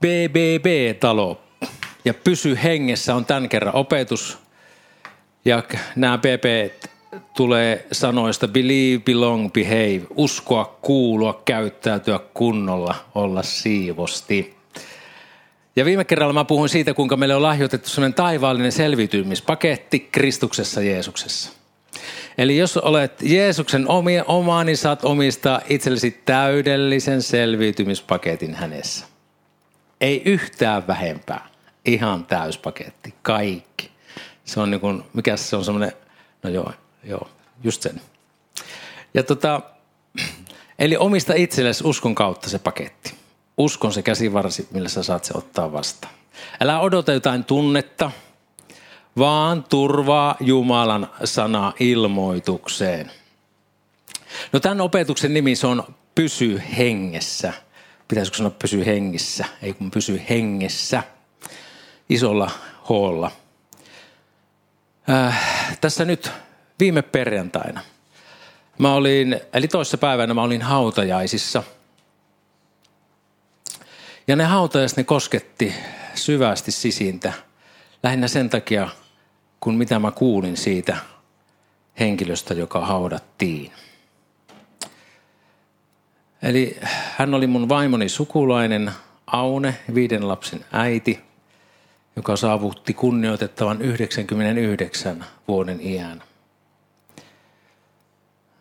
BBB-talo ja Pysy hengessä on tämän kerran opetus. Ja nämä BB tulee sanoista believe, belong, behave, uskoa, kuulua, käyttäytyä kunnolla, olla siivosti. Ja viime kerralla mä puhuin siitä, kuinka meille on lahjoitettu sellainen taivaallinen selviytymispaketti Kristuksessa Jeesuksessa. Eli jos olet Jeesuksen omia, omaa, niin saat omistaa itsellesi täydellisen selviytymispaketin hänessä. Ei yhtään vähempää. Ihan täyspaketti. Kaikki. Se on niin kuin, mikä se on semmoinen, no joo, joo, just sen. Ja tota, eli omista itsellesi uskon kautta se paketti. Uskon se käsivarsi, millä sä saat se ottaa vastaan. Älä odota jotain tunnetta, vaan turvaa Jumalan sana ilmoitukseen. No tämän opetuksen nimi se on Pysy hengessä. Pitäisikö sanoa pysy hengissä? Ei kun pysy hengessä. Isolla hoolla. Äh, tässä nyt viime perjantaina. Mä olin, eli toissa päivänä mä olin hautajaisissa. Ja ne hautajaiset ne kosketti syvästi sisintä. Lähinnä sen takia, kun mitä mä kuulin siitä henkilöstä, joka haudattiin. Eli hän oli mun vaimoni sukulainen Aune, viiden lapsen äiti, joka saavutti kunnioitettavan 99 vuoden iän.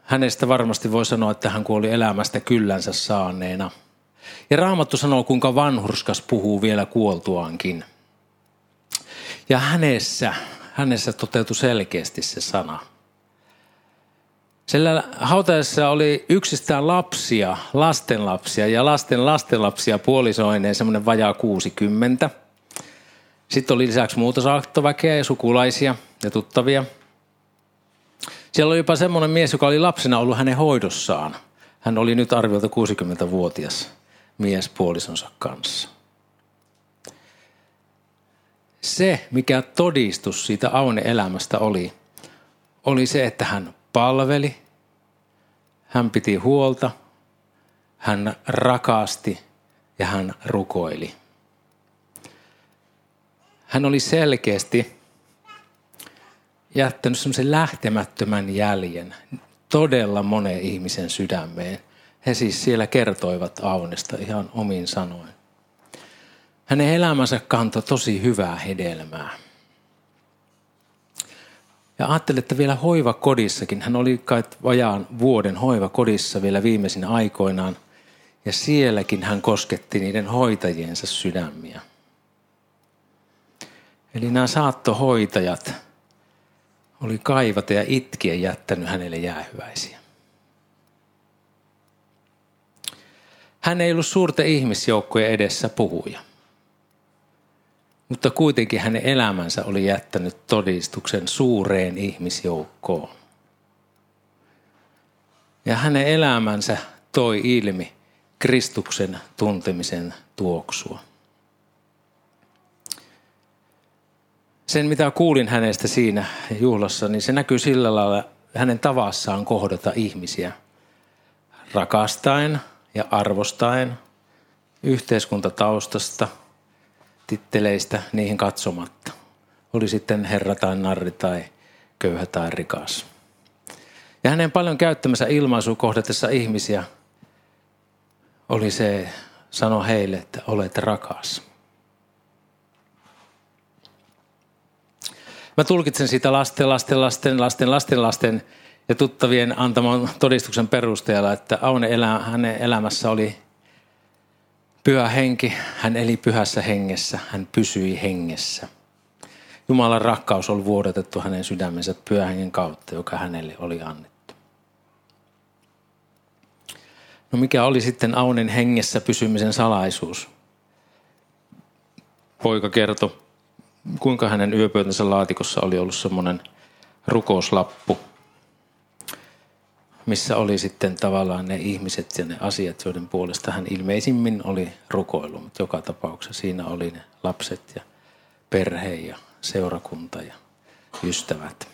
Hänestä varmasti voi sanoa, että hän kuoli elämästä kyllänsä saaneena. Ja Raamattu sanoo, kuinka vanhurskas puhuu vielä kuoltuaankin. Ja hänessä hänessä toteutui selkeästi se sana. Sillä hautajassa oli yksistään lapsia, lastenlapsia ja lasten lastenlapsia puolisoineen semmoinen vajaa 60. Sitten oli lisäksi muuta saattoväkeä ja sukulaisia ja tuttavia. Siellä oli jopa semmoinen mies, joka oli lapsena ollut hänen hoidossaan. Hän oli nyt arviolta 60-vuotias mies puolisonsa kanssa se, mikä todistus siitä Aune elämästä oli, oli se, että hän palveli, hän piti huolta, hän rakasti ja hän rukoili. Hän oli selkeästi jättänyt semmoisen lähtemättömän jäljen todella monen ihmisen sydämeen. He siis siellä kertoivat Aunesta ihan omin sanoin. Hänen elämänsä kantoi tosi hyvää hedelmää. Ja ajattelin, että vielä hoivakodissakin, hän oli kai vajaan vuoden hoivakodissa vielä viimeisinä aikoinaan, ja sielläkin hän kosketti niiden hoitajiensa sydämiä. Eli nämä saattohoitajat oli kaivata ja itkiä jättänyt hänelle jäähyväisiä. Hän ei ollut suurten ihmisjoukkojen edessä puhuja. Mutta kuitenkin hänen elämänsä oli jättänyt todistuksen suureen ihmisjoukkoon. Ja hänen elämänsä toi ilmi Kristuksen tuntemisen tuoksua. Sen, mitä kuulin hänestä siinä juhlassa, niin se näkyy sillä lailla hänen tavassaan kohdata ihmisiä rakastaen ja arvostaen yhteiskuntataustasta – titteleistä niihin katsomatta. Oli sitten herra tai narri tai köyhä tai rikas. Ja hänen paljon käyttämänsä ilmaisu kohdatessa ihmisiä oli se, sano heille, että olet rakas. Mä tulkitsen siitä lasten, lasten, lasten, lasten, lasten, lasten ja tuttavien antaman todistuksen perusteella, että Aune elä, hänen elämässä oli Pyhä henki, hän eli pyhässä hengessä, hän pysyi hengessä. Jumalan rakkaus oli vuodatettu hänen sydämensä pyhän kautta, joka hänelle oli annettu. No mikä oli sitten Aunen hengessä pysymisen salaisuus? Poika kertoi, kuinka hänen yöpöytänsä laatikossa oli ollut semmoinen rukouslappu, missä oli sitten tavallaan ne ihmiset ja ne asiat, joiden puolesta hän ilmeisimmin oli rukoillut. Mutta joka tapauksessa siinä oli ne lapset ja perhe ja seurakunta ja ystävät.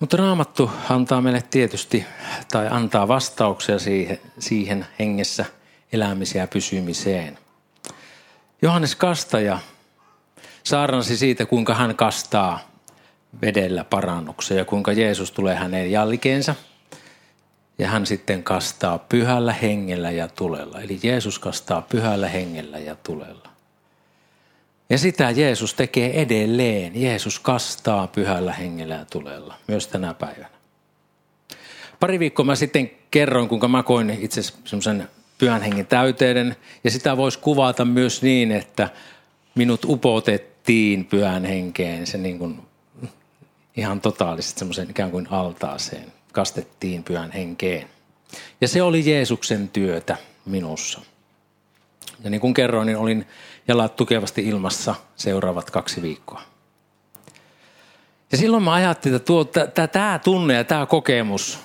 Mutta Raamattu antaa meille tietysti, tai antaa vastauksia siihen, siihen hengessä elämiseen ja pysymiseen. Johannes Kastaja saarnasi siitä, kuinka hän kastaa vedellä parannuksen ja kuinka Jeesus tulee hänen jälkeensä. Ja hän sitten kastaa pyhällä hengellä ja tulella. Eli Jeesus kastaa pyhällä hengellä ja tulella. Ja sitä Jeesus tekee edelleen. Jeesus kastaa pyhällä hengellä ja tulella, myös tänä päivänä. Pari viikkoa mä sitten kerroin, kuinka mä koin itse semmoisen pyhän hengen täyteiden. Ja sitä voisi kuvata myös niin, että minut upotettiin pyhän henkeen. Se niin kuin ihan totaalisesti semmoisen ikään kuin altaaseen. Kastettiin pyhän henkeen. Ja se oli Jeesuksen työtä minussa. Ja niin kuin kerroin, niin olin jalat tukevasti ilmassa seuraavat kaksi viikkoa. Ja silloin mä ajattelin, että tämä tunne ja tämä kokemus,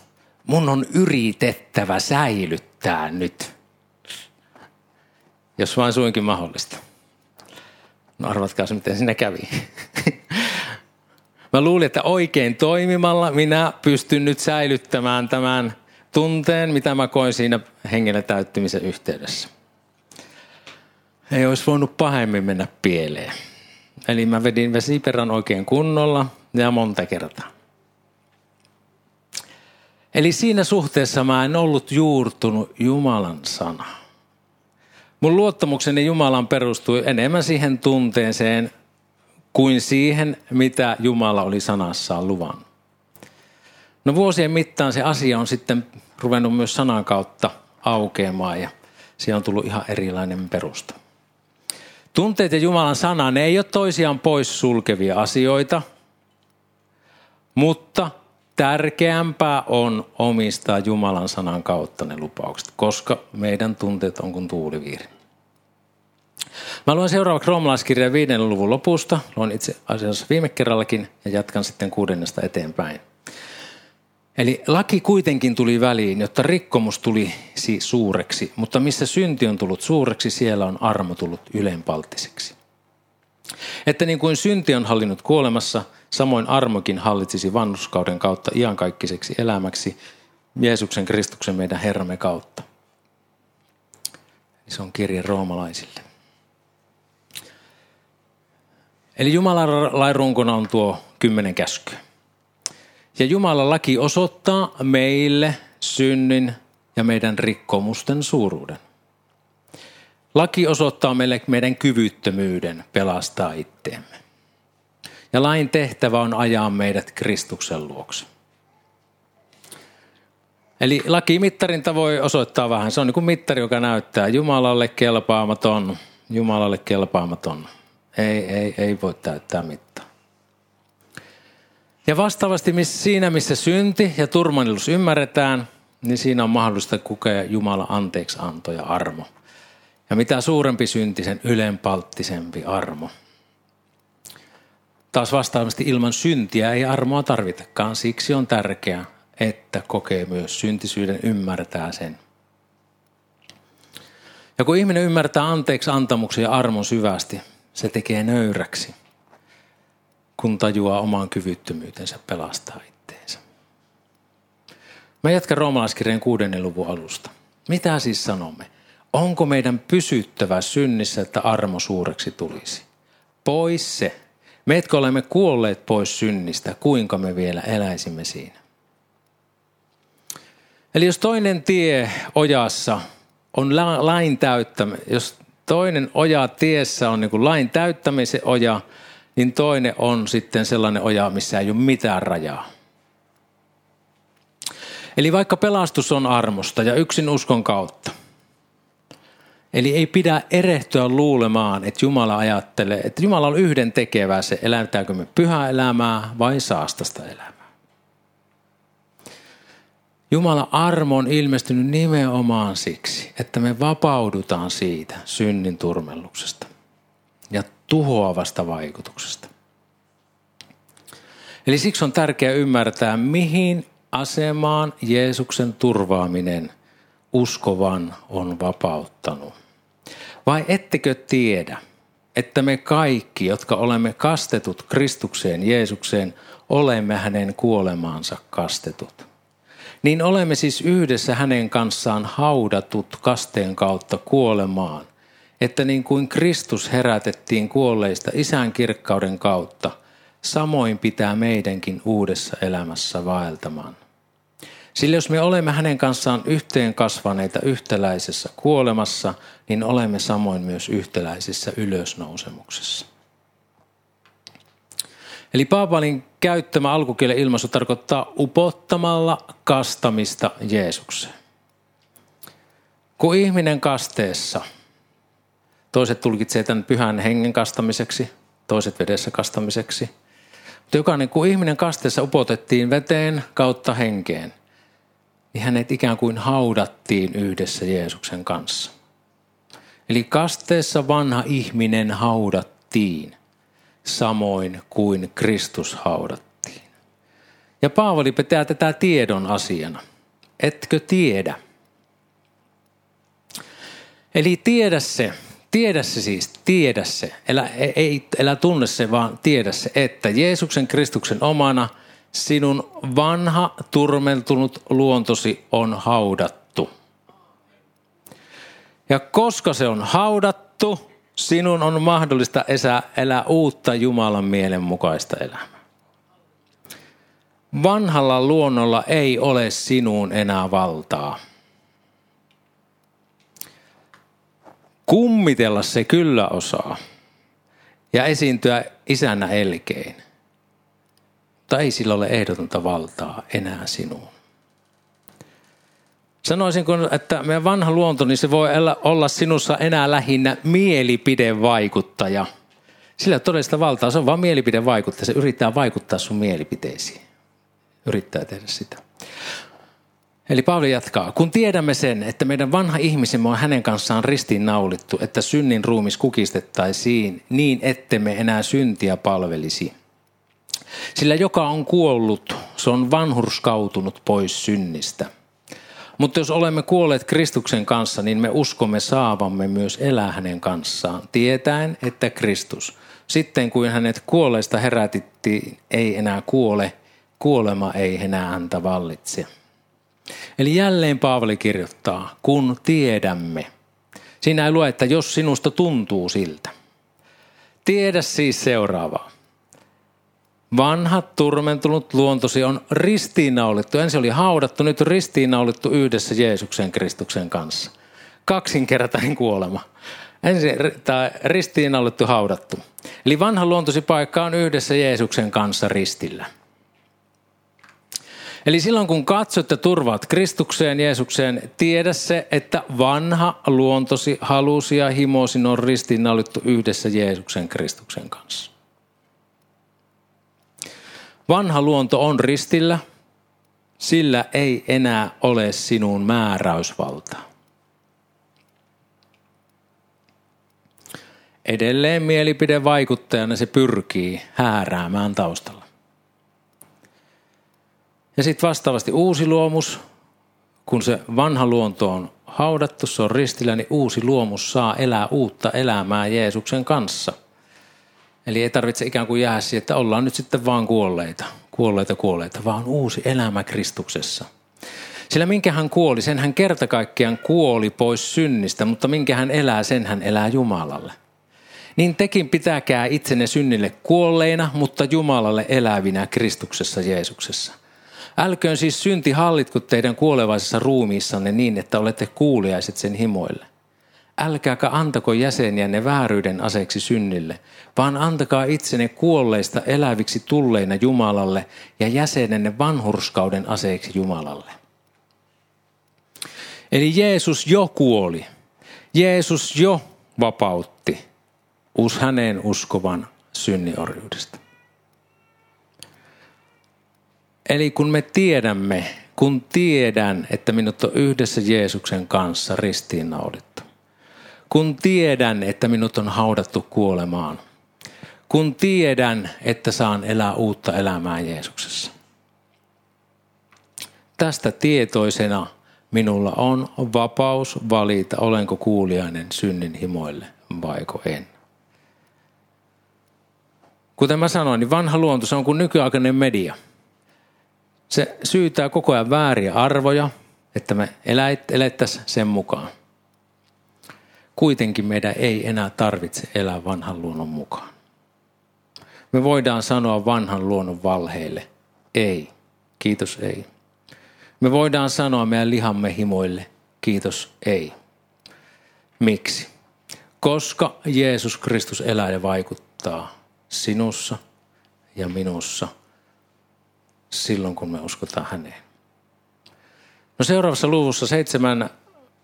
mun on yritettävä säilyttää nyt. Jos vain suinkin mahdollista. No arvatkaa se, miten sinne kävi. Mä luulin, että oikein toimimalla minä pystyn nyt säilyttämään tämän tunteen, mitä mä koin siinä hengellä täyttymisen yhteydessä. Ei olisi voinut pahemmin mennä pieleen. Eli mä vedin vesiperän oikein kunnolla ja monta kertaa. Eli siinä suhteessa mä en ollut juurtunut Jumalan sana. Mun luottamukseni Jumalan perustui enemmän siihen tunteeseen kuin siihen, mitä Jumala oli sanassaan luvan. No vuosien mittaan se asia on sitten ruvennut myös sanan kautta aukeamaan ja siihen on tullut ihan erilainen perusta. Tunteet ja Jumalan sana, ne ei ole toisiaan pois sulkevia asioita, mutta tärkeämpää on omistaa Jumalan sanan kautta ne lupaukset, koska meidän tunteet on kuin tuuliviiri. Mä luen seuraavaksi roomalaiskirjan viiden luvun lopusta. Luen itse asiassa viime kerrallakin ja jatkan sitten kuudennesta eteenpäin. Eli laki kuitenkin tuli väliin, jotta rikkomus tuli suureksi, mutta missä synti on tullut suureksi, siellä on armo tullut ylenpalttiseksi. Että niin kuin synti on hallinnut kuolemassa, samoin armokin hallitsisi vannuskauden kautta iankaikkiseksi elämäksi Jeesuksen Kristuksen meidän Herramme kautta. Se on kirje roomalaisille. Eli Jumalan lain runkona on tuo kymmenen käskyä. Ja Jumalan laki osoittaa meille synnin ja meidän rikkomusten suuruuden. Laki osoittaa meille meidän kyvyttömyyden pelastaa itteemme. Ja lain tehtävä on ajaa meidät Kristuksen luokse. Eli lakimittarin voi osoittaa vähän. Se on niin kuin mittari, joka näyttää Jumalalle kelpaamaton, Jumalalle kelpaamaton. Ei, ei, ei voi täyttää mittaa. Ja vastaavasti siinä, missä synti ja turmannilus ymmärretään, niin siinä on mahdollista kokea Jumala anteeksi anto ja armo. Ja mitä suurempi synti, sen ylenpalttisempi armo. Taas vastaavasti ilman syntiä ei armoa tarvitakaan. Siksi on tärkeää, että kokee myös syntisyyden, ymmärtää sen. Ja kun ihminen ymmärtää anteeksi antamuksen ja armon syvästi, se tekee nöyräksi kun tajuaa oman kyvyttömyytensä pelastaa itteensä. Mä jatkan roomalaiskirjan kuudennen luvun alusta. Mitä siis sanomme? Onko meidän pysyttävä synnissä, että armo suureksi tulisi? Pois se. Meetkö olemme kuolleet pois synnistä, kuinka me vielä eläisimme siinä? Eli jos toinen tie ojassa on lain täyttäminen, jos toinen oja tiessä on niin kuin lain täyttämisen oja, niin toinen on sitten sellainen oja, missä ei ole mitään rajaa. Eli vaikka pelastus on armosta ja yksin uskon kautta, Eli ei pidä erehtyä luulemaan, että Jumala ajattelee, että Jumala on yhden tekevä se, elätäänkö me pyhää elämää vai saastasta elämää. Jumala armo on ilmestynyt nimenomaan siksi, että me vapaudutaan siitä synnin turmelluksesta ja tuhoavasta vaikutuksesta. Eli siksi on tärkeää ymmärtää, mihin asemaan Jeesuksen turvaaminen uskovan on vapauttanut. Vai ettekö tiedä, että me kaikki, jotka olemme kastetut Kristukseen Jeesukseen, olemme hänen kuolemaansa kastetut. Niin olemme siis yhdessä hänen kanssaan haudatut kasteen kautta kuolemaan, että niin kuin Kristus herätettiin kuolleista isän kirkkauden kautta, samoin pitää meidänkin uudessa elämässä vaeltamaan. Sillä jos me olemme hänen kanssaan yhteen kasvaneita yhtäläisessä kuolemassa, niin olemme samoin myös yhtäläisessä ylösnousemuksessa. Eli Paavalin käyttämä alkukielen ilmaisu tarkoittaa upottamalla kastamista Jeesukseen. Kun ihminen kasteessa, toiset tulkitsee tämän pyhän hengen kastamiseksi, toiset vedessä kastamiseksi. Mutta jokainen, kun ihminen kasteessa upotettiin veteen kautta henkeen, niin hänet ikään kuin haudattiin yhdessä Jeesuksen kanssa. Eli kasteessa vanha ihminen haudattiin, samoin kuin Kristus haudattiin. Ja Paavali pitää tätä tiedon asiana. Etkö tiedä? Eli tiedä se, tiedä se siis, tiedä se. Elä, ei, elä tunne se, vaan tiedä se, että Jeesuksen Kristuksen omana – sinun vanha turmeltunut luontosi on haudattu. Ja koska se on haudattu, sinun on mahdollista elää uutta Jumalan mielen mukaista elämää. Vanhalla luonnolla ei ole sinuun enää valtaa. Kummitella se kyllä osaa ja esiintyä isänä elkein – mutta ei sillä ole ehdotonta valtaa enää sinuun. Sanoisin, että meidän vanha luonto, niin se voi olla sinussa enää lähinnä mielipidevaikuttaja. Sillä todellista valtaa, se on vain mielipidevaikuttaja. Se yrittää vaikuttaa sun mielipiteisiin. Yrittää tehdä sitä. Eli Paavali jatkaa. Kun tiedämme sen, että meidän vanha ihmisemme on hänen kanssaan ristiin naulittu, että synnin ruumis kukistettaisiin niin, ettemme enää syntiä palvelisi – sillä joka on kuollut, se on vanhurskautunut pois synnistä. Mutta jos olemme kuolleet Kristuksen kanssa, niin me uskomme saavamme myös elää hänen kanssaan, tietäen, että Kristus, sitten kun hänet kuolleista herätittiin, ei enää kuole, kuolema ei enää häntä vallitse. Eli jälleen Paavali kirjoittaa, kun tiedämme. Siinä ei lue, että jos sinusta tuntuu siltä. Tiedä siis seuraavaa. Vanha turmentunut luontosi on ristiinnaulittu. Ensin oli haudattu, nyt ristiinnaulittu yhdessä Jeesuksen Kristuksen kanssa. Kaksinkertainen kuolema. Ensin tämä ristiinnaulittu haudattu. Eli vanha luontosi paikka on yhdessä Jeesuksen kanssa ristillä. Eli silloin kun katsot ja turvaat Kristukseen, Jeesukseen, tiedä se, että vanha luontosi, halusi ja himosi on ristiinnaulittu yhdessä Jeesuksen Kristuksen kanssa. Vanha luonto on ristillä, sillä ei enää ole sinun määräysvaltaa. Edelleen mielipidevaikuttajana se pyrkii hääräämään taustalla. Ja sitten vastaavasti uusi luomus, kun se vanha luonto on haudattu, se on ristillä, niin uusi luomus saa elää uutta elämää Jeesuksen kanssa – Eli ei tarvitse ikään kuin jäädä siihen, että ollaan nyt sitten vaan kuolleita, kuolleita, kuolleita, vaan uusi elämä Kristuksessa. Sillä minkä hän kuoli, sen hän kerta kaikkiaan kuoli pois synnistä, mutta minkä hän elää, sen hän elää Jumalalle. Niin tekin pitäkää itsenne synnille kuolleina, mutta Jumalalle elävinä Kristuksessa Jeesuksessa. Älköön siis synti hallitko teidän kuolevaisessa ruumiissanne niin, että olette kuuliaiset sen himoille älkääkä antako jäseniänne vääryyden aseeksi synnille, vaan antakaa itsenne kuolleista eläviksi tulleina Jumalalle ja jäsenenne vanhurskauden aseeksi Jumalalle. Eli Jeesus jo kuoli. Jeesus jo vapautti us häneen uskovan synniorjuudesta. Eli kun me tiedämme, kun tiedän, että minut on yhdessä Jeesuksen kanssa ristiinnaulittu, kun tiedän, että minut on haudattu kuolemaan. Kun tiedän, että saan elää uutta elämää Jeesuksessa. Tästä tietoisena minulla on vapaus valita, olenko kuulijainen synnin himoille vaiko en. Kuten mä sanoin, niin vanha luonto se on kuin nykyaikainen media. Se syytää koko ajan vääriä arvoja, että me elettäisiin sen mukaan. Kuitenkin meidän ei enää tarvitse elää vanhan luonnon mukaan. Me voidaan sanoa vanhan luonnon valheille, ei, kiitos ei. Me voidaan sanoa meidän lihamme himoille, kiitos ei. Miksi? Koska Jeesus Kristus elää ja vaikuttaa sinussa ja minussa silloin, kun me uskotaan häneen. No seuraavassa luvussa seitsemän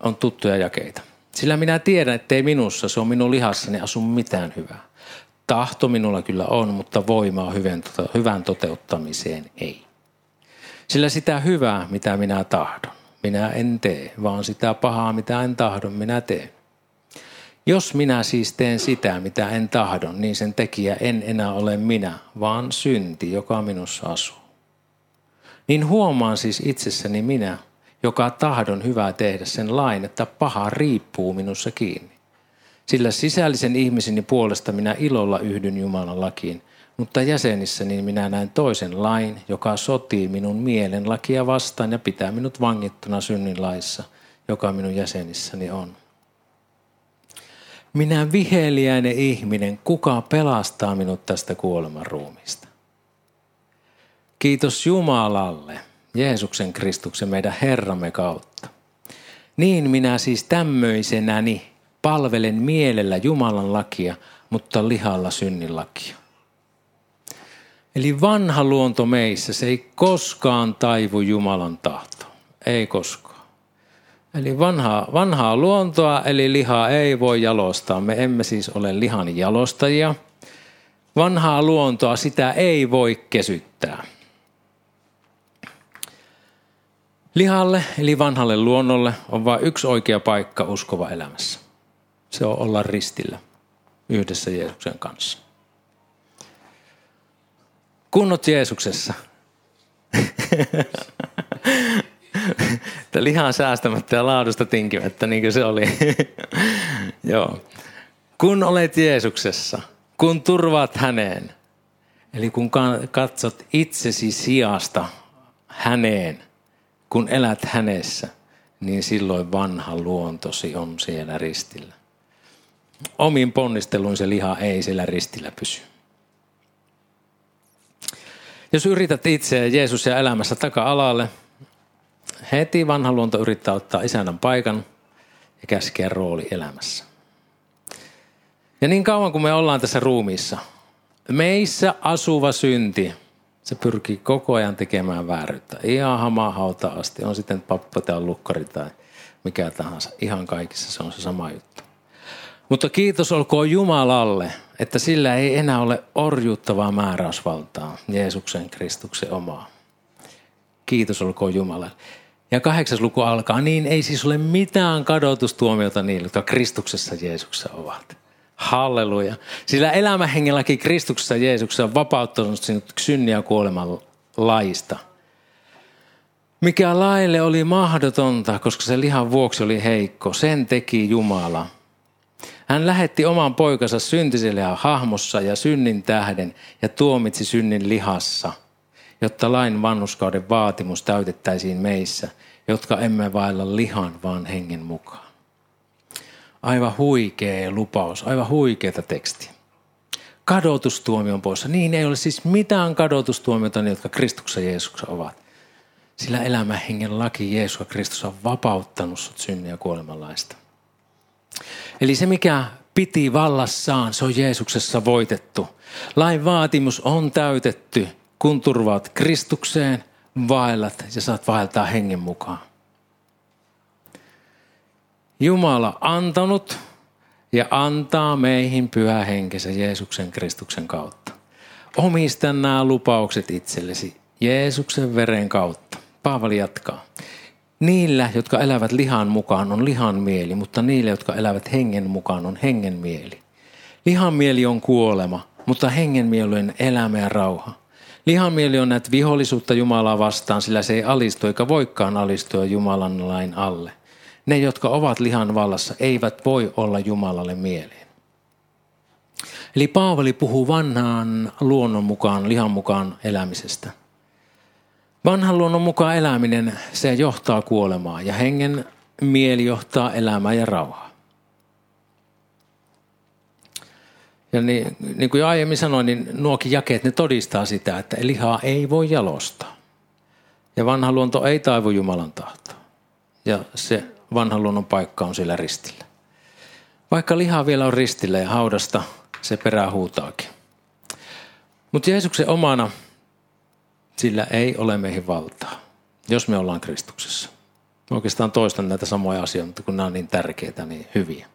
on tuttuja jakeita. Sillä minä tiedän, ettei minussa, se on minun lihassani, asu mitään hyvää. Tahto minulla kyllä on, mutta voimaa hyvän, hyvän toteuttamiseen ei. Sillä sitä hyvää, mitä minä tahdon, minä en tee, vaan sitä pahaa, mitä en tahdon, minä teen. Jos minä siis teen sitä, mitä en tahdon, niin sen tekijä en enää ole minä, vaan synti, joka minussa asuu. Niin huomaan siis itsessäni minä, joka tahdon hyvää tehdä sen lain, että paha riippuu minussa kiinni. Sillä sisällisen ihmiseni puolesta minä ilolla yhdyn Jumalan lakiin, mutta jäsenissäni minä näen toisen lain, joka sotii minun mielen lakia vastaan ja pitää minut vangittuna synnin laissa, joka minun jäsenissäni on. Minä viheliäinen ihminen, kuka pelastaa minut tästä kuoleman ruumista? Kiitos Jumalalle, Jeesuksen Kristuksen meidän Herramme kautta. Niin minä siis tämmöisenäni palvelen mielellä Jumalan lakia, mutta lihalla synnin lakia. Eli vanha luonto meissä, se ei koskaan taivu Jumalan tahto. Ei koskaan. Eli vanhaa, vanhaa luontoa, eli lihaa ei voi jalostaa. Me emme siis ole lihan jalostajia. Vanhaa luontoa, sitä ei voi kesyttää. Lihalle, eli vanhalle luonnolle, on vain yksi oikea paikka uskova elämässä. Se on olla ristillä yhdessä Jeesuksen kanssa. Kun olet Jeesuksessa, että lihan säästämättä ja laadusta tinkimättä, niin kuin se oli. Joo. Kun olet Jeesuksessa, kun turvaat häneen, eli kun katsot itsesi sijasta häneen, kun elät hänessä, niin silloin vanha luontosi on siellä ristillä. Omin ponnisteluin se liha ei siellä ristillä pysy. Jos yrität itseä Jeesus ja elämässä taka-alalle, heti vanha luonto yrittää ottaa isännän paikan ja käskeä rooli elämässä. Ja niin kauan kuin me ollaan tässä ruumiissa, meissä asuva synti, se pyrkii koko ajan tekemään vääryyttä. Ihan hamaa hauta asti, on sitten pappa tai lukkari tai mikä tahansa. Ihan kaikissa se on se sama juttu. Mutta kiitos olkoon Jumalalle, että sillä ei enää ole orjuuttavaa määräysvaltaa Jeesuksen Kristuksen omaa. Kiitos olkoon Jumalalle. Ja kahdeksas luku alkaa, niin ei siis ole mitään kadotustuomiota niille, jotka Kristuksessa Jeesuksessa ovat. Halleluja. Sillä elämähengelläkin Kristuksessa Jeesuksessa on vapauttanut sinut synniä kuoleman laista. Mikä laille oli mahdotonta, koska se lihan vuoksi oli heikko, sen teki Jumala – hän lähetti oman poikansa syntiselle hahmossa ja synnin tähden ja tuomitsi synnin lihassa, jotta lain vannuskauden vaatimus täytettäisiin meissä, jotka emme vailla lihan, vaan hengen mukaan. Aivan huikea lupaus, aivan huikeata tekstiä. Kadotustuomion poissa. Niin ei ole siis mitään kadotustuomiota, jotka Kristuksessa Jeesuksessa ovat. Sillä elämän hengen laki Jeesus Kristus on vapauttanut sut synniä kuolemanlaista. Eli se, mikä piti vallassaan, se on Jeesuksessa voitettu. Lain vaatimus on täytetty, kun turvaat Kristukseen, vaellat ja saat vaeltaa hengen mukaan. Jumala antanut ja antaa meihin pyhä henkensä Jeesuksen Kristuksen kautta. Omista nämä lupaukset itsellesi Jeesuksen veren kautta. Paavali jatkaa. Niillä, jotka elävät lihan mukaan, on lihan mieli, mutta niillä, jotka elävät hengen mukaan, on hengen mieli. Lihan mieli on kuolema, mutta hengen mieli on elämä ja rauha. Lihan mieli on näet vihollisuutta Jumalaa vastaan, sillä se ei alistu eikä voikaan alistua Jumalan lain alle. Ne, jotka ovat lihan vallassa, eivät voi olla Jumalalle mieleen. Eli Paavali puhuu vanhaan luonnon mukaan, lihan mukaan elämisestä. Vanhan luonnon mukaan eläminen, se johtaa kuolemaan ja hengen mieli johtaa elämää ja rauhaa. Ja niin, niin kuin jo aiemmin sanoin, niin nuokin jakeet, ne todistaa sitä, että lihaa ei voi jalostaa. Ja vanha luonto ei taivu Jumalan tahtoa. Ja se vanhan luonnon paikka on siellä ristillä. Vaikka liha vielä on ristillä ja haudasta, se perää huutaakin. Mutta Jeesuksen omana sillä ei ole meihin valtaa, jos me ollaan Kristuksessa. Mä oikeastaan toistan näitä samoja asioita, mutta kun nämä on niin tärkeitä, niin hyviä.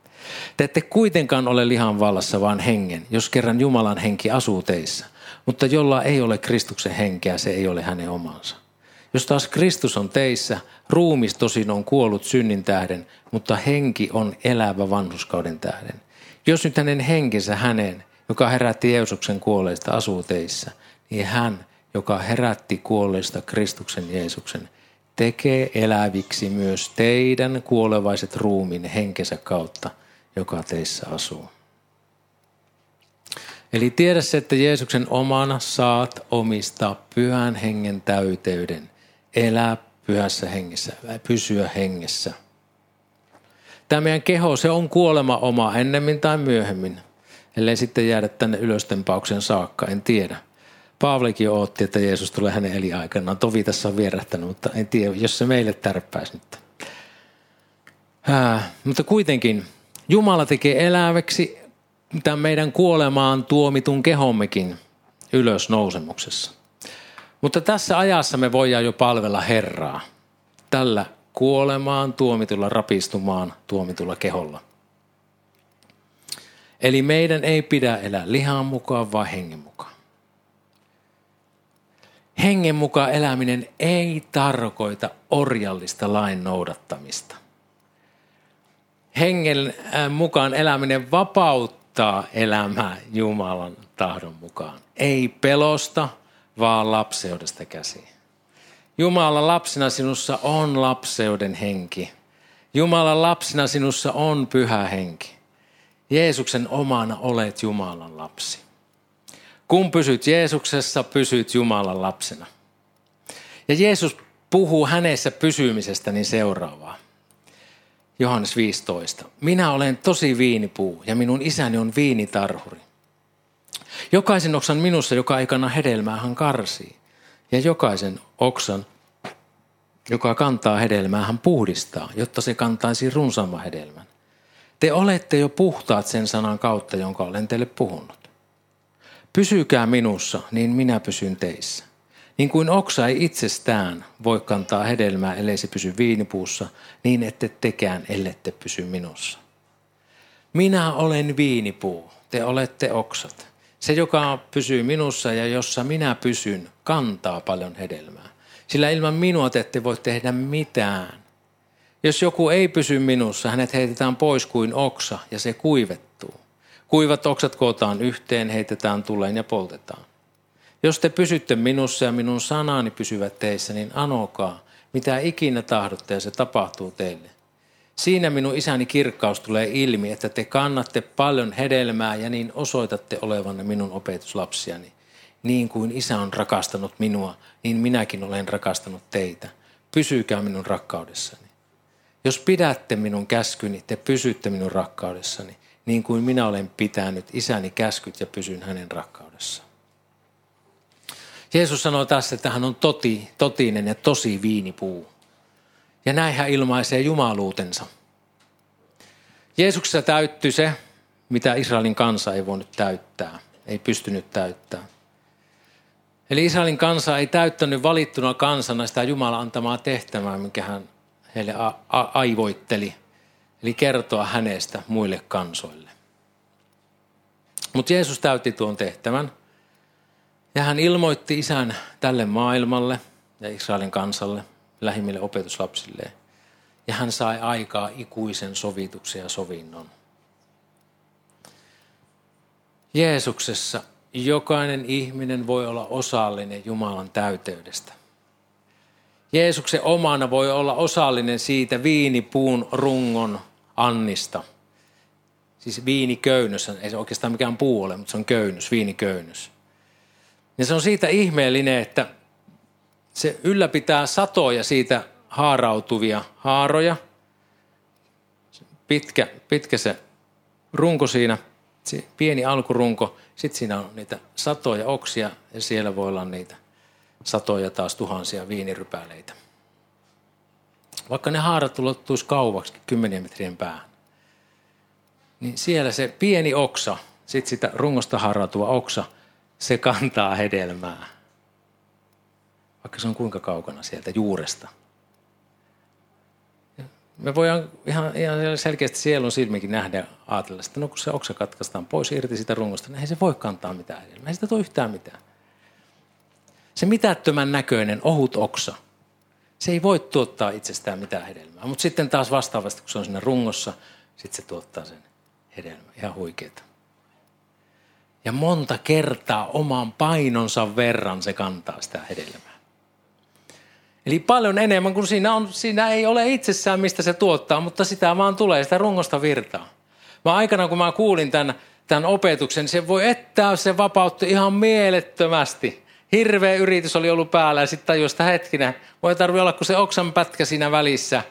Te ette kuitenkaan ole lihan vallassa, vaan hengen, jos kerran Jumalan henki asuu teissä. Mutta jolla ei ole Kristuksen henkeä, se ei ole hänen omansa. Jos taas Kristus on teissä, ruumis tosin on kuollut synnin tähden, mutta henki on elävä vanhuskauden tähden. Jos nyt hänen henkensä hänen, joka herätti Jeesuksen kuolleista, asuu teissä, niin hän, joka herätti kuolleista Kristuksen Jeesuksen, tekee eläviksi myös teidän kuolevaiset ruumin henkensä kautta, joka teissä asuu. Eli tiedä se, että Jeesuksen omana saat omistaa pyhän hengen täyteyden, elää pyhässä hengessä, pysyä hengessä. Tämä meidän keho, se on kuolema oma ennemmin tai myöhemmin, ellei sitten jäädä tänne ylöstempauksen saakka, en tiedä. Paavalikin otti, että Jeesus tulee hänen eliaikanaan. Tovi tässä on vierähtänyt, mutta en tiedä, jos se meille tärppäisi nyt. Äh, mutta kuitenkin Jumala tekee eläväksi tämän meidän kuolemaan tuomitun kehommekin ylös nousemuksessa. Mutta tässä ajassa me voidaan jo palvella Herraa tällä kuolemaan tuomitulla rapistumaan tuomitulla keholla. Eli meidän ei pidä elää lihan mukaan, vaan hengen mukaan. Hengen mukaan eläminen ei tarkoita orjallista lain noudattamista. Hengen äh, mukaan eläminen vapauttaa elämää Jumalan tahdon mukaan. Ei pelosta, vaan lapseudesta käsiin. Jumalan lapsina sinussa on lapseuden henki. Jumalan lapsina sinussa on pyhä henki. Jeesuksen omana olet Jumalan lapsi. Kun pysyt Jeesuksessa, pysyt Jumalan lapsena. Ja Jeesus puhuu hänessä niin seuraavaa. Johannes 15. Minä olen tosi viinipuu ja minun isäni on viinitarhuri. Jokaisen oksan minussa, joka ei kanna hedelmää, hän karsii. Ja jokaisen oksan, joka kantaa hedelmää, hän puhdistaa, jotta se kantaisi runsaamman hedelmän. Te olette jo puhtaat sen sanan kautta, jonka olen teille puhunut. Pysykää minussa, niin minä pysyn teissä. Niin kuin oksa ei itsestään voi kantaa hedelmää, ellei se pysy viinipuussa, niin ette tekään, ellette pysy minussa. Minä olen viinipuu, te olette oksat. Se, joka pysyy minussa ja jossa minä pysyn, kantaa paljon hedelmää. Sillä ilman minua te ette voi tehdä mitään. Jos joku ei pysy minussa, hänet heitetään pois kuin oksa ja se kuivettuu. Kuivat oksat kootaan yhteen, heitetään tuleen ja poltetaan. Jos te pysytte minussa ja minun sanani pysyvät teissä, niin anokaa, mitä ikinä tahdotte ja se tapahtuu teille. Siinä minun isäni kirkkaus tulee ilmi, että te kannatte paljon hedelmää ja niin osoitatte olevanne minun opetuslapsiani. Niin kuin isä on rakastanut minua, niin minäkin olen rakastanut teitä. Pysykää minun rakkaudessani. Jos pidätte minun käskyni, te pysytte minun rakkaudessani, niin kuin minä olen pitänyt isäni käskyt ja pysyn hänen rakkaudessaan. Jeesus sanoo tässä, että hän on toti, totinen ja tosi viinipuu. Ja näin hän ilmaisee jumaluutensa. Jeesuksessa täyttyi se, mitä Israelin kansa ei voinut täyttää, ei pystynyt täyttämään. Eli Israelin kansa ei täyttänyt valittuna kansana sitä Jumalan antamaa tehtävää, mikä hän heille a- a- aivoitteli. Eli kertoa hänestä muille kansoille. Mutta Jeesus täytti tuon tehtävän. Ja hän ilmoitti isän tälle maailmalle ja Israelin kansalle lähimmille opetuslapsilleen. Ja hän sai aikaa ikuisen sovituksen ja sovinnon. Jeesuksessa jokainen ihminen voi olla osallinen Jumalan täyteydestä. Jeesuksen omana voi olla osallinen siitä viinipuun rungon annista. Siis viiniköynnös, ei se oikeastaan mikään puu ole, mutta se on köynnös, viiniköynnös. Ja se on siitä ihmeellinen, että se ylläpitää satoja siitä haarautuvia haaroja. Pitkä, pitkä se runko siinä, se pieni alkurunko. Sitten siinä on niitä satoja oksia ja siellä voi olla niitä satoja taas tuhansia viinirypäleitä. Vaikka ne haarat ulottuisi kauaksi kymmenien metrien päähän, niin siellä se pieni oksa, sitten sitä rungosta haarautuva oksa, se kantaa hedelmää. Vaikka se on kuinka kaukana sieltä juuresta. Me voidaan ihan, ihan selkeästi sielun silmikin nähdä ajatella, että no kun se oksa katkaistaan pois irti sitä rungosta, niin ei se voi kantaa mitään hedelmää. Ei sitä tule yhtään mitään. Se mitättömän näköinen ohut oksa, se ei voi tuottaa itsestään mitään hedelmää. Mutta sitten taas vastaavasti, kun se on siinä rungossa, sitten se tuottaa sen hedelmän. Ihan huikeeta. Ja monta kertaa oman painonsa verran se kantaa sitä hedelmää. Eli paljon enemmän kuin siinä on, siinä ei ole itsessään mistä se tuottaa, mutta sitä vaan tulee, sitä rungosta virtaa. Mä aikana kun mä kuulin tämän, tämän opetuksen, se voi ettää, se vapautti ihan mielettömästi. Hirveä yritys oli ollut päällä ja sitten tajusi, että hetkinen, voi tarvi olla kuin se oksan pätkä siinä välissä.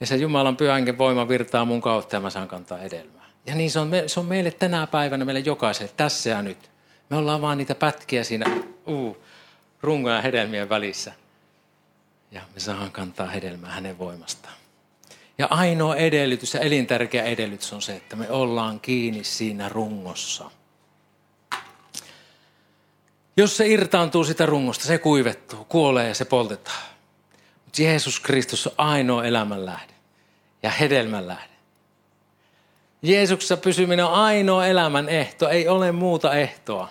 Ja se Jumalan pyhänkin voima virtaa mun kautta ja mä saan kantaa hedelmää. Ja niin se on, se on meille tänä päivänä, meille jokaiselle, tässä ja nyt. Me ollaan vaan niitä pätkiä siinä uh, rungon ja hedelmien välissä. Ja me saan kantaa hedelmää hänen voimastaan. Ja ainoa edellytys ja elintärkeä edellytys on se, että me ollaan kiinni siinä rungossa. Jos se irtaantuu sitä rungosta, se kuivettuu, kuolee ja se poltetaan. Mutta Jeesus Kristus on ainoa elämän lähde ja hedelmän lähde. Jeesuksessa pysyminen on ainoa elämän ehto, ei ole muuta ehtoa.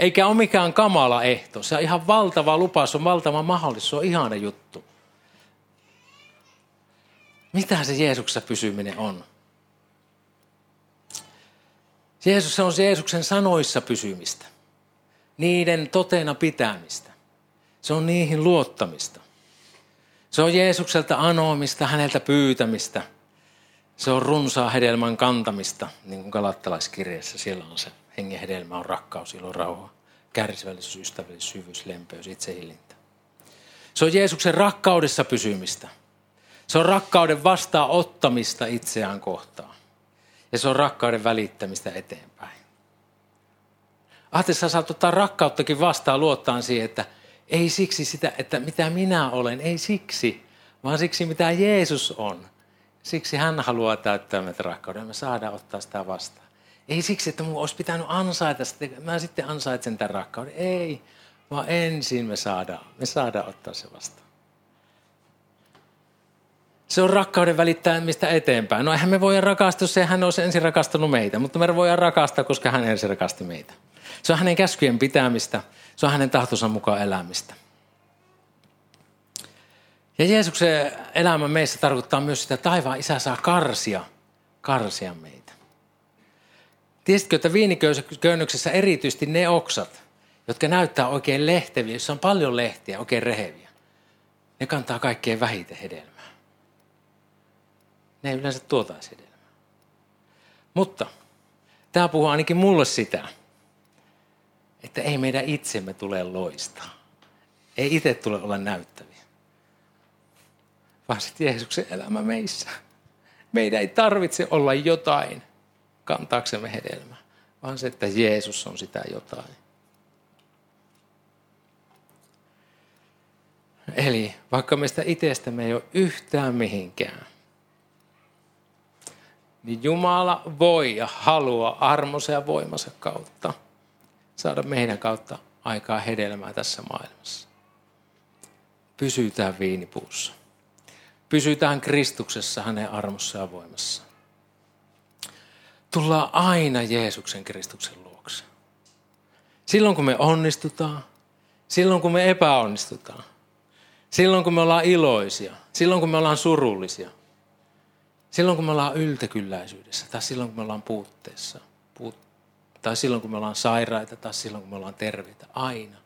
Eikä ole mikään kamala ehto. Se on ihan valtava lupaus, on valtava mahdollisuus, se on ihana juttu. Mitä se Jeesuksessa pysyminen on? Jeesus on Jeesuksen sanoissa pysymistä. Niiden totena pitämistä. Se on niihin luottamista. Se on Jeesukselta anoamista, häneltä pyytämistä – se on runsaa hedelmän kantamista, niin kuin kalattalaiskirjassa. Siellä on se hengen hedelmä, on rakkaus, ilo, rauha, kärsivällisyys, ystävällisyys, syvyys, lempeys, itsehillintä. Se on Jeesuksen rakkaudessa pysymistä. Se on rakkauden vastaanottamista itseään kohtaan. Ja se on rakkauden välittämistä eteenpäin. Ahte, sä saat ottaa rakkauttakin vastaan luottaan siihen, että ei siksi sitä, että mitä minä olen, ei siksi, vaan siksi mitä Jeesus on. Siksi hän haluaa täyttää meitä rakkauden. Me saadaan ottaa sitä vastaan. Ei siksi, että mun olisi pitänyt ansaita mä sitten ansaitsen tämän rakkauden. Ei, vaan ensin me saadaan, me saadaan ottaa se vastaan. Se on rakkauden välittämistä eteenpäin. No eihän me voida rakastua, jos hän olisi ensin rakastanut meitä, mutta me voidaan rakastaa, koska hän ensin rakasti meitä. Se on hänen käskyjen pitämistä, se on hänen tahtonsa mukaan elämistä. Ja Jeesuksen elämä meissä tarkoittaa myös sitä, että taivaan isä saa karsia, karsia meitä. Tiesitkö, että viiniköynnöksessä erityisesti ne oksat, jotka näyttää oikein lehteviä, jossa on paljon lehtiä, oikein reheviä, ne kantaa kaikkein vähiten hedelmää. Ne ei yleensä tuotaisi hedelmää. Mutta tämä puhuu ainakin mulle sitä, että ei meidän itsemme tule loistaa. Ei itse tule olla näyttäviä vaan sitten Jeesuksen elämä meissä. Meidän ei tarvitse olla jotain kantaaksemme hedelmää, vaan se, että Jeesus on sitä jotain. Eli vaikka meistä itsestämme ei ole yhtään mihinkään, niin Jumala voi ja haluaa armonsa ja voimansa kautta saada meidän kautta aikaa hedelmää tässä maailmassa. Pysytään viinipuussa. Pysytään Kristuksessa hänen armossa ja voimassa. Tullaan aina Jeesuksen Kristuksen luokse. Silloin kun me onnistutaan, silloin kun me epäonnistutaan, silloin kun me ollaan iloisia, silloin kun me ollaan surullisia, silloin kun me ollaan yltäkylläisyydessä tai silloin kun me ollaan puutteessa, puut- tai silloin kun me ollaan sairaita tai silloin kun me ollaan terveitä, aina,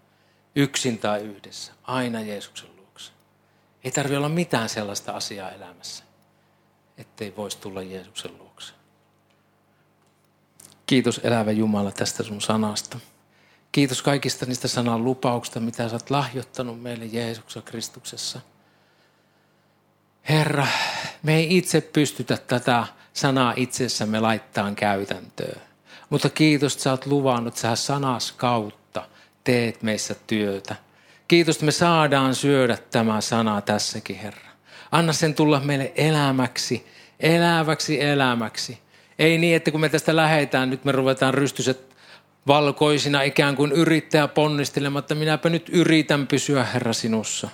yksin tai yhdessä, aina Jeesuksen ei tarvitse olla mitään sellaista asiaa elämässä, ettei voisi tulla Jeesuksen luokse. Kiitos elävä Jumala tästä sun sanasta. Kiitos kaikista niistä sanan lupauksista, mitä sä oot lahjoittanut meille Jeesuksessa Kristuksessa. Herra, me ei itse pystytä tätä sanaa itsessämme laittaa käytäntöön. Mutta kiitos, että sä oot luvannut, sä sanas kautta teet meissä työtä. Kiitos, että me saadaan syödä tämä sana tässäkin, Herra. Anna sen tulla meille elämäksi, eläväksi elämäksi. Ei niin, että kun me tästä lähetään, nyt me ruvetaan rystyset valkoisina ikään kuin yrittää ponnistelematta. Minäpä nyt yritän pysyä, Herra, sinussa.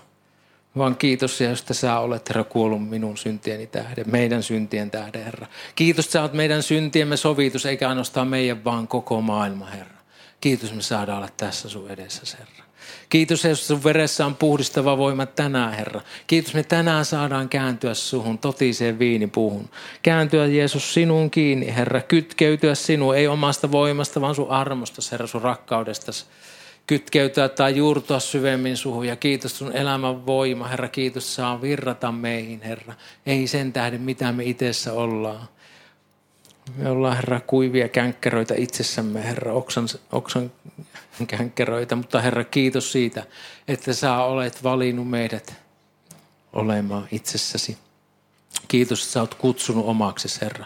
Vaan kiitos, että sä olet, Herra, kuollut minun syntieni tähden, meidän syntien tähden, Herra. Kiitos, että sä olet meidän syntiemme sovitus, eikä ainoastaan meidän, vaan koko maailma, Herra. Kiitos, me saadaan olla tässä sun edessä, Herra. Kiitos, että sun veressä on puhdistava voima tänään, Herra. Kiitos, me tänään saadaan kääntyä suhun, totiseen viinipuuhun. Kääntyä Jeesus sinuun kiinni, Herra. Kytkeytyä sinuun, ei omasta voimasta, vaan sun armosta, Herra, sun rakkaudestasi kytkeytyä tai juurtua syvemmin suhun. Ja kiitos sun elämän voima, Herra. Kiitos saa virrata meihin, Herra. Ei sen tähden, mitä me itsessä ollaan. Me ollaan, Herra, kuivia känkkeröitä itsessämme, Herra, oksan, oksan känkkeröitä. Mutta Herra, kiitos siitä, että sä olet valinnut meidät olemaan itsessäsi. Kiitos, että sä oot kutsunut omaksi, Herra.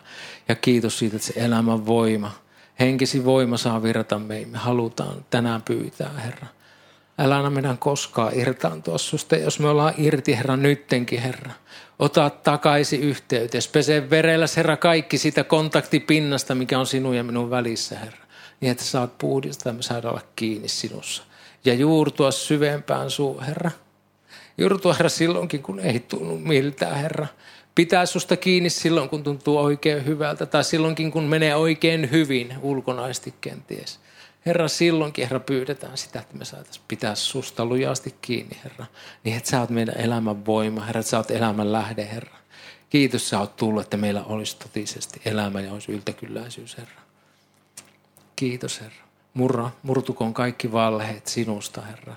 Ja kiitos siitä, että se elämän voima, henkisi voima saa virrata meihin. Me halutaan tänään pyytää, Herra. Älä anna meidän koskaan irtaantua susta, jos me ollaan irti, Herra, nyttenkin, Herra. Ota takaisin yhteytes. Pese verellä, Herra, kaikki sitä kontaktipinnasta, mikä on sinun ja minun välissä, Herra. Niin, että saat puhdistaa ja me saadaan olla kiinni sinussa. Ja juurtua syvempään suu, Herra. Juurtua, Herra, silloinkin, kun ei tunnu miltään, Herra. Pitää susta kiinni silloin, kun tuntuu oikein hyvältä. Tai silloinkin, kun menee oikein hyvin ulkonaisesti kenties. Herra, silloinkin, Herra, pyydetään sitä, että me saataisiin pitää susta lujasti kiinni, Herra. Niin, että sä oot meidän elämän voima, Herra, että sä oot elämän lähde, Herra. Kiitos, sä oot tullut, että meillä olisi totisesti elämä ja olisi yltäkylläisyys, Herra. Kiitos, Herra. Murra, murtukoon kaikki valheet sinusta, Herra.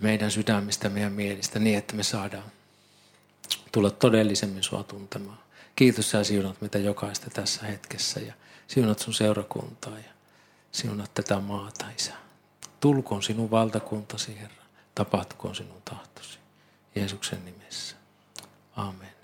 Meidän sydämistä, meidän mielistä, niin että me saadaan tulla todellisemmin sua tuntemaan. Kiitos sä siunat mitä jokaista tässä hetkessä ja siunat sun seurakuntaa ja siunat tätä maata, Isä. Tulkoon sinun valtakuntasi, Herra. Tapahtukoon sinun tahtosi. Jeesuksen nimessä. Amen.